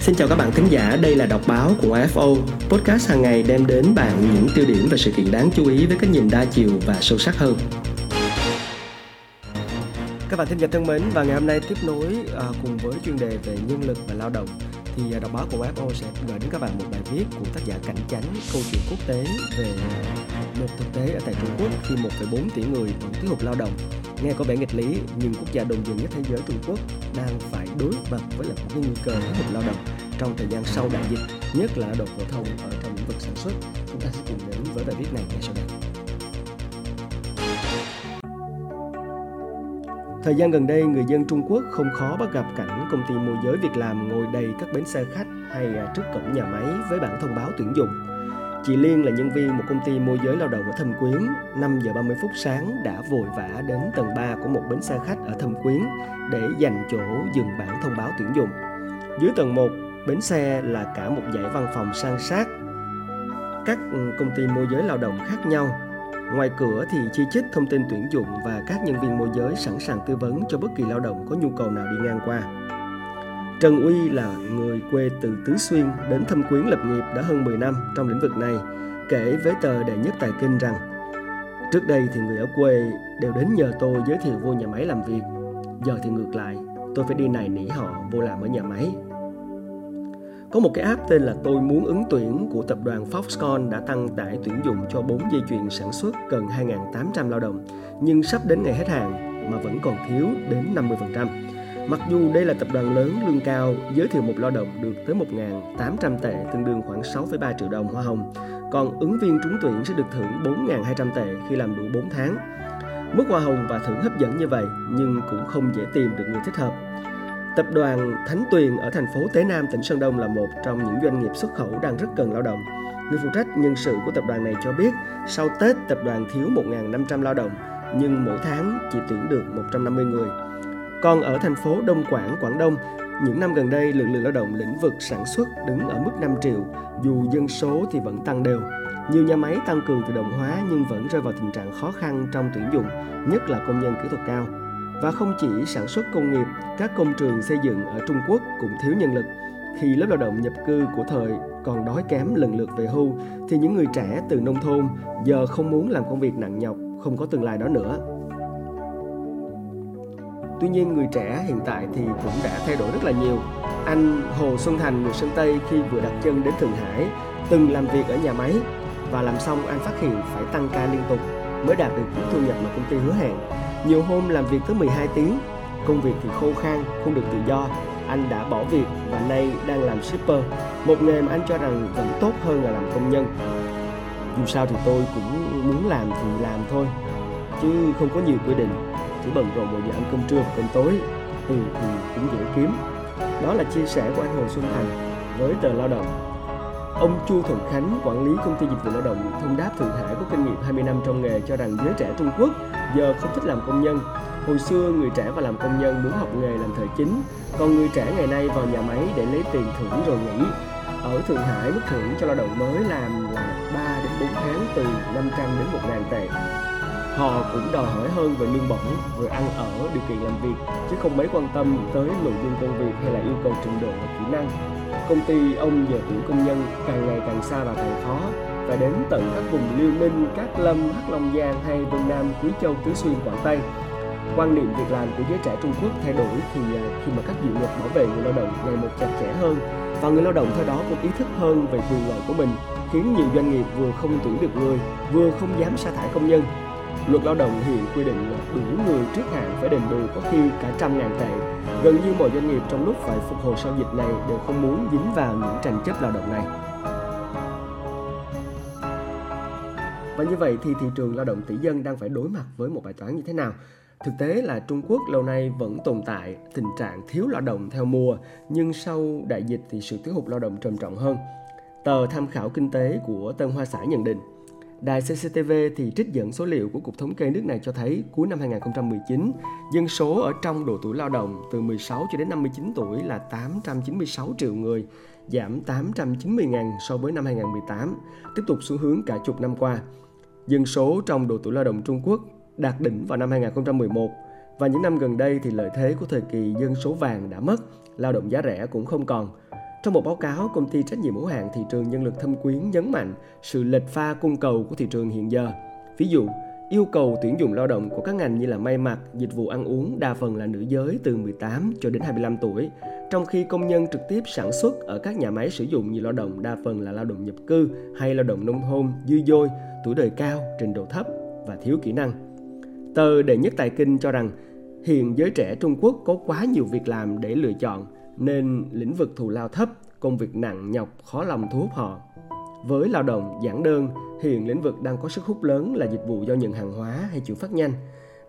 Xin chào các bạn thính giả, đây là đọc báo của AFO. Podcast hàng ngày đem đến bạn những tiêu điểm và sự kiện đáng chú ý với cái nhìn đa chiều và sâu sắc hơn. Các bạn thính giả thân mến, và ngày hôm nay tiếp nối à, cùng với chuyên đề về nhân lực và lao động thì à, đọc báo của AFO sẽ gửi đến các bạn một bài viết của tác giả Cảnh Chánh câu chuyện quốc tế về một thực tế ở tại Trung Quốc khi 1,4 tỷ người vẫn thiếu hụt lao động Nghe có vẻ nghịch lý, nhưng quốc gia đông dân nhất thế giới Trung Quốc đang phải đối mặt với là những nguy cơ thiếu hụt lao động trong thời gian sau đại dịch, nhất là lao động phổ thông ở trong lĩnh vực sản xuất. Chúng ta sẽ cùng đến với bài viết này ngay sau đây. Thời gian gần đây, người dân Trung Quốc không khó bắt gặp cảnh công ty môi giới việc làm ngồi đầy các bến xe khách hay à, trước cổng nhà máy với bản thông báo tuyển dụng Chị Liên là nhân viên một công ty môi giới lao động ở Thâm Quyến. 5 giờ 30 phút sáng đã vội vã đến tầng 3 của một bến xe khách ở Thâm Quyến để dành chỗ dừng bản thông báo tuyển dụng. Dưới tầng 1, bến xe là cả một dãy văn phòng sang sát. Các ừ, công ty môi giới lao động khác nhau. Ngoài cửa thì chi chít thông tin tuyển dụng và các nhân viên môi giới sẵn sàng tư vấn cho bất kỳ lao động có nhu cầu nào đi ngang qua. Trần Uy là người quê từ Tứ Xuyên đến thâm quyến lập nghiệp đã hơn 10 năm trong lĩnh vực này, kể với tờ Đệ Nhất Tài Kinh rằng Trước đây thì người ở quê đều đến nhờ tôi giới thiệu vô nhà máy làm việc. Giờ thì ngược lại, tôi phải đi này nỉ họ vô làm ở nhà máy. Có một cái app tên là Tôi muốn ứng tuyển của tập đoàn Foxconn đã tăng tải tuyển dụng cho 4 dây chuyền sản xuất gần 2.800 lao động, nhưng sắp đến ngày hết hàng mà vẫn còn thiếu đến 50%. Mặc dù đây là tập đoàn lớn lương cao, giới thiệu một lao động được tới 1.800 tệ tương đương khoảng 6,3 triệu đồng hoa hồng, còn ứng viên trúng tuyển sẽ được thưởng 4.200 tệ khi làm đủ 4 tháng. Mức hoa hồng và thưởng hấp dẫn như vậy nhưng cũng không dễ tìm được người thích hợp. Tập đoàn Thánh Tuyền ở thành phố Tế Nam, tỉnh Sơn Đông là một trong những doanh nghiệp xuất khẩu đang rất cần lao động. Người phụ trách nhân sự của tập đoàn này cho biết, sau Tết tập đoàn thiếu 1.500 lao động, nhưng mỗi tháng chỉ tuyển được 150 người. Còn ở thành phố Đông Quảng, Quảng Đông, những năm gần đây lượng lượng lao động lĩnh vực sản xuất đứng ở mức 5 triệu, dù dân số thì vẫn tăng đều. Nhiều nhà máy tăng cường tự động hóa nhưng vẫn rơi vào tình trạng khó khăn trong tuyển dụng, nhất là công nhân kỹ thuật cao. Và không chỉ sản xuất công nghiệp, các công trường xây dựng ở Trung Quốc cũng thiếu nhân lực. Khi lớp lao động nhập cư của thời còn đói kém lần lượt về hưu, thì những người trẻ từ nông thôn giờ không muốn làm công việc nặng nhọc, không có tương lai đó nữa. Tuy nhiên người trẻ hiện tại thì cũng đã thay đổi rất là nhiều. Anh Hồ Xuân Thành người Sơn Tây khi vừa đặt chân đến Thượng Hải từng làm việc ở nhà máy và làm xong anh phát hiện phải tăng ca liên tục mới đạt được mức thu nhập mà công ty hứa hẹn. Nhiều hôm làm việc tới 12 tiếng, công việc thì khô khan, không được tự do. Anh đã bỏ việc và nay đang làm shipper, một nghề mà anh cho rằng vẫn tốt hơn là làm công nhân. Dù sao thì tôi cũng muốn làm thì làm thôi, chứ không có nhiều quy định chỉ bận rộn vào giờ ăn cơm trưa và cơm tối ừ, thì cũng dễ kiếm đó là chia sẻ của anh Hồ Xuân Thành với tờ Lao động Ông Chu Thuận Khánh, quản lý công ty dịch vụ lao động Thông Đáp Thượng Hải có kinh nghiệm 20 năm trong nghề cho rằng giới trẻ Trung Quốc giờ không thích làm công nhân. Hồi xưa người trẻ vào làm công nhân muốn học nghề làm thời chính, còn người trẻ ngày nay vào nhà máy để lấy tiền thưởng rồi nghỉ. Ở Thượng Hải mức thưởng cho lao động mới làm là 3 đến 4 tháng từ 500 đến 1 ngàn tệ họ cũng đòi hỏi hơn về lương bổng về ăn ở, điều kiện làm việc, chứ không mấy quan tâm tới nội dung công việc hay là yêu cầu trình độ và kỹ năng. Công ty ông giờ tuyển công nhân càng ngày càng xa và càng khó, phải đến tận các vùng liêu ninh, cát lâm, hắc long giang hay vân nam, quý châu, tứ xuyên quảng tây. Quan niệm việc làm của giới trẻ Trung Quốc thay đổi thì à, khi mà các dự luật bảo vệ người lao động ngày một chặt chẽ hơn, và người lao động theo đó cũng ý thức hơn về quyền lợi của mình, khiến nhiều doanh nghiệp vừa không tuyển được người, vừa không dám sa thải công nhân. Luật lao động hiện quy định là đủ người trước hạn phải đền bù có khi cả trăm ngàn tệ. Gần như mọi doanh nghiệp trong lúc phải phục hồi sau dịch này đều không muốn dính vào những tranh chấp lao động này. Và như vậy thì thị trường lao động tỷ dân đang phải đối mặt với một bài toán như thế nào? Thực tế là Trung Quốc lâu nay vẫn tồn tại tình trạng thiếu lao động theo mùa, nhưng sau đại dịch thì sự thiếu hụt lao động trầm trọng hơn. Tờ tham khảo kinh tế của Tân Hoa Xã nhận định, Đài CCTV thì trích dẫn số liệu của Cục Thống kê nước này cho thấy cuối năm 2019, dân số ở trong độ tuổi lao động từ 16 cho đến 59 tuổi là 896 triệu người, giảm 890 ngàn so với năm 2018, tiếp tục xu hướng cả chục năm qua. Dân số trong độ tuổi lao động Trung Quốc đạt đỉnh vào năm 2011 và những năm gần đây thì lợi thế của thời kỳ dân số vàng đã mất, lao động giá rẻ cũng không còn. Trong một báo cáo, công ty trách nhiệm hữu hạn thị trường nhân lực thâm quyến nhấn mạnh sự lệch pha cung cầu của thị trường hiện giờ. Ví dụ, yêu cầu tuyển dụng lao động của các ngành như là may mặc, dịch vụ ăn uống đa phần là nữ giới từ 18 cho đến 25 tuổi, trong khi công nhân trực tiếp sản xuất ở các nhà máy sử dụng nhiều lao động đa phần là lao động nhập cư hay lao động nông thôn, dư dôi, tuổi đời cao, trình độ thấp và thiếu kỹ năng. Tờ Đệ nhất Tài Kinh cho rằng hiện giới trẻ Trung Quốc có quá nhiều việc làm để lựa chọn nên lĩnh vực thù lao thấp, công việc nặng nhọc khó lòng thu hút họ. Với lao động giản đơn, hiện lĩnh vực đang có sức hút lớn là dịch vụ giao nhận hàng hóa hay chuyển phát nhanh.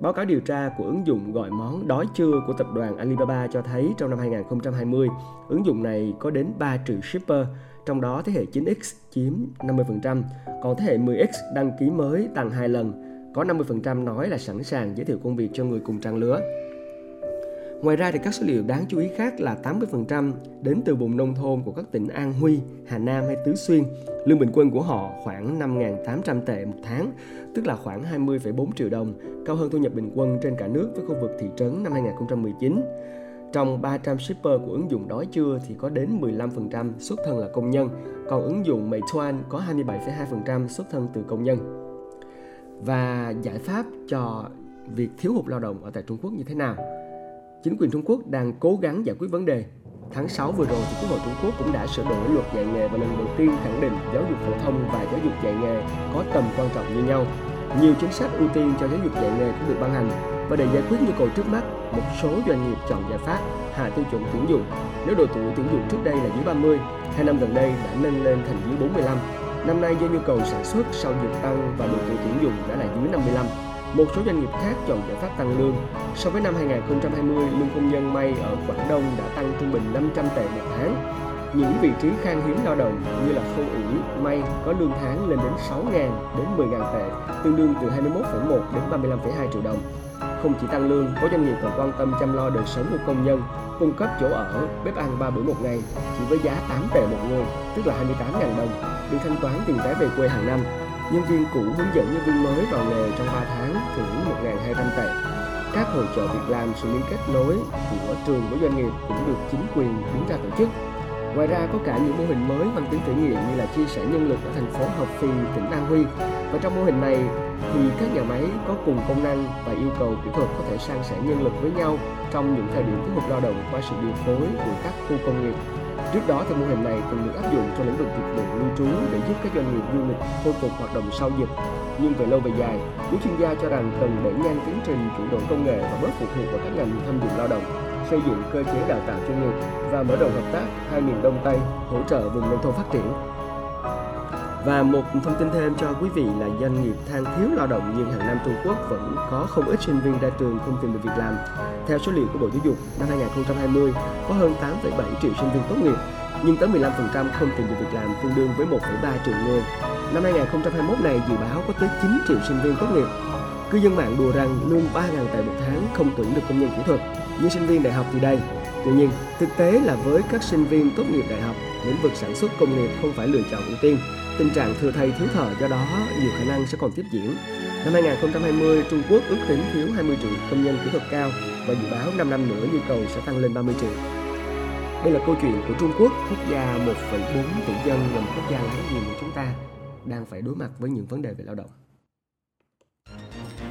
Báo cáo điều tra của ứng dụng gọi món đói trưa của tập đoàn Alibaba cho thấy trong năm 2020, ứng dụng này có đến 3 triệu shipper, trong đó thế hệ 9X chiếm 50%, còn thế hệ 10X đăng ký mới tăng 2 lần, có 50% nói là sẵn sàng giới thiệu công việc cho người cùng trang lứa. Ngoài ra thì các số liệu đáng chú ý khác là 80% đến từ vùng nông thôn của các tỉnh An Huy, Hà Nam hay Tứ Xuyên. Lương bình quân của họ khoảng 5.800 tệ một tháng, tức là khoảng 20,4 triệu đồng, cao hơn thu nhập bình quân trên cả nước với khu vực thị trấn năm 2019. Trong 300 shipper của ứng dụng đói chưa thì có đến 15% xuất thân là công nhân, còn ứng dụng Meituan có 27,2% xuất thân từ công nhân. Và giải pháp cho việc thiếu hụt lao động ở tại Trung Quốc như thế nào? Chính quyền Trung Quốc đang cố gắng giải quyết vấn đề. Tháng 6 vừa rồi thì Quốc hội Trung Quốc cũng đã sửa đổi luật dạy nghề và lần đầu tiên khẳng định giáo dục phổ thông và giáo dục dạy nghề có tầm quan trọng như nhau. Nhiều chính sách ưu tiên cho giáo dục dạy nghề cũng được ban hành và để giải quyết nhu cầu trước mắt, một số doanh nghiệp chọn giải pháp hạ tiêu chuẩn tuyển dụng. Nếu độ tuổi tuyển dụng trước đây là dưới 30, hai năm gần đây đã nâng lên thành dưới 45. Năm nay do nhu cầu sản xuất sau dịch tăng và độ tuổi tuyển dụng đã là dưới 55 một số doanh nghiệp khác chọn giải pháp tăng lương. So với năm 2020, lương công nhân may ở Quảng Đông đã tăng trung bình 500 tệ một tháng. Những vị trí khan hiếm lao động như là khâu ủi, may có lương tháng lên đến 6.000 đến 10.000 tệ, tương đương từ 21,1 đến 35,2 triệu đồng. Không chỉ tăng lương, có doanh nghiệp còn quan tâm chăm lo đời sống của công nhân, cung cấp chỗ ở, bếp ăn 3 bữa một ngày chỉ với giá 8 tệ một người, tức là 28.000 đồng, được thanh toán tiền vé về quê hàng năm Nhân viên cũ hướng dẫn nhân viên mới vào nghề trong 3 tháng thưởng 1.200 tệ. Các hội trợ việc làm sự liên kết nối của trường với doanh nghiệp cũng được chính quyền đứng ra tổ chức. Ngoài ra có cả những mô hình mới mang tính thử nghiệm như là chia sẻ nhân lực ở thành phố Hợp Phì, tỉnh An Huy. Và trong mô hình này thì các nhà máy có cùng công năng và yêu cầu kỹ thuật có thể san sẻ nhân lực với nhau trong những thời điểm thiếu hụt lao động qua sự điều phối của các khu công nghiệp Trước đó thì mô hình này từng được áp dụng trong lĩnh vực dịch vụ lưu trú để giúp các doanh nghiệp du lịch khôi phục hoạt động sau dịch. Nhưng về lâu về dài, những chuyên gia cho rằng cần đẩy nhanh tiến trình chuyển đổi công nghệ và bớt phụ thuộc vào các ngành thâm dụng lao động, xây dựng cơ chế đào tạo chuyên nghiệp và mở rộng hợp tác hai miền Đông Tây hỗ trợ vùng nông thôn phát triển. Và một thông tin thêm cho quý vị là doanh nghiệp than thiếu lao động nhưng hàng năm Trung Quốc vẫn có không ít sinh viên ra trường không tìm được việc làm. Theo số liệu của Bộ Giáo dục, năm 2020 có hơn 8,7 triệu sinh viên tốt nghiệp, nhưng tới 15% không tìm được việc làm tương đương với 1,3 triệu người. Năm 2021 này dự báo có tới 9 triệu sinh viên tốt nghiệp. Cư dân mạng đùa rằng lương 3.000 tệ một tháng không tuyển được công nhân kỹ thuật, như sinh viên đại học thì đây. Tuy nhiên, thực tế là với các sinh viên tốt nghiệp đại học, lĩnh vực sản xuất công nghiệp không phải lựa chọn ưu tiên Tình trạng thừa thầy thiếu thợ do đó nhiều khả năng sẽ còn tiếp diễn. Năm 2020, Trung Quốc ước tính thiếu 20 triệu công nhân kỹ thuật cao và dự báo 5 năm nữa nhu cầu sẽ tăng lên 30 triệu. Đây là câu chuyện của Trung Quốc, quốc gia 1,4 tỷ dân là một quốc gia láng giềng của chúng ta đang phải đối mặt với những vấn đề về lao động.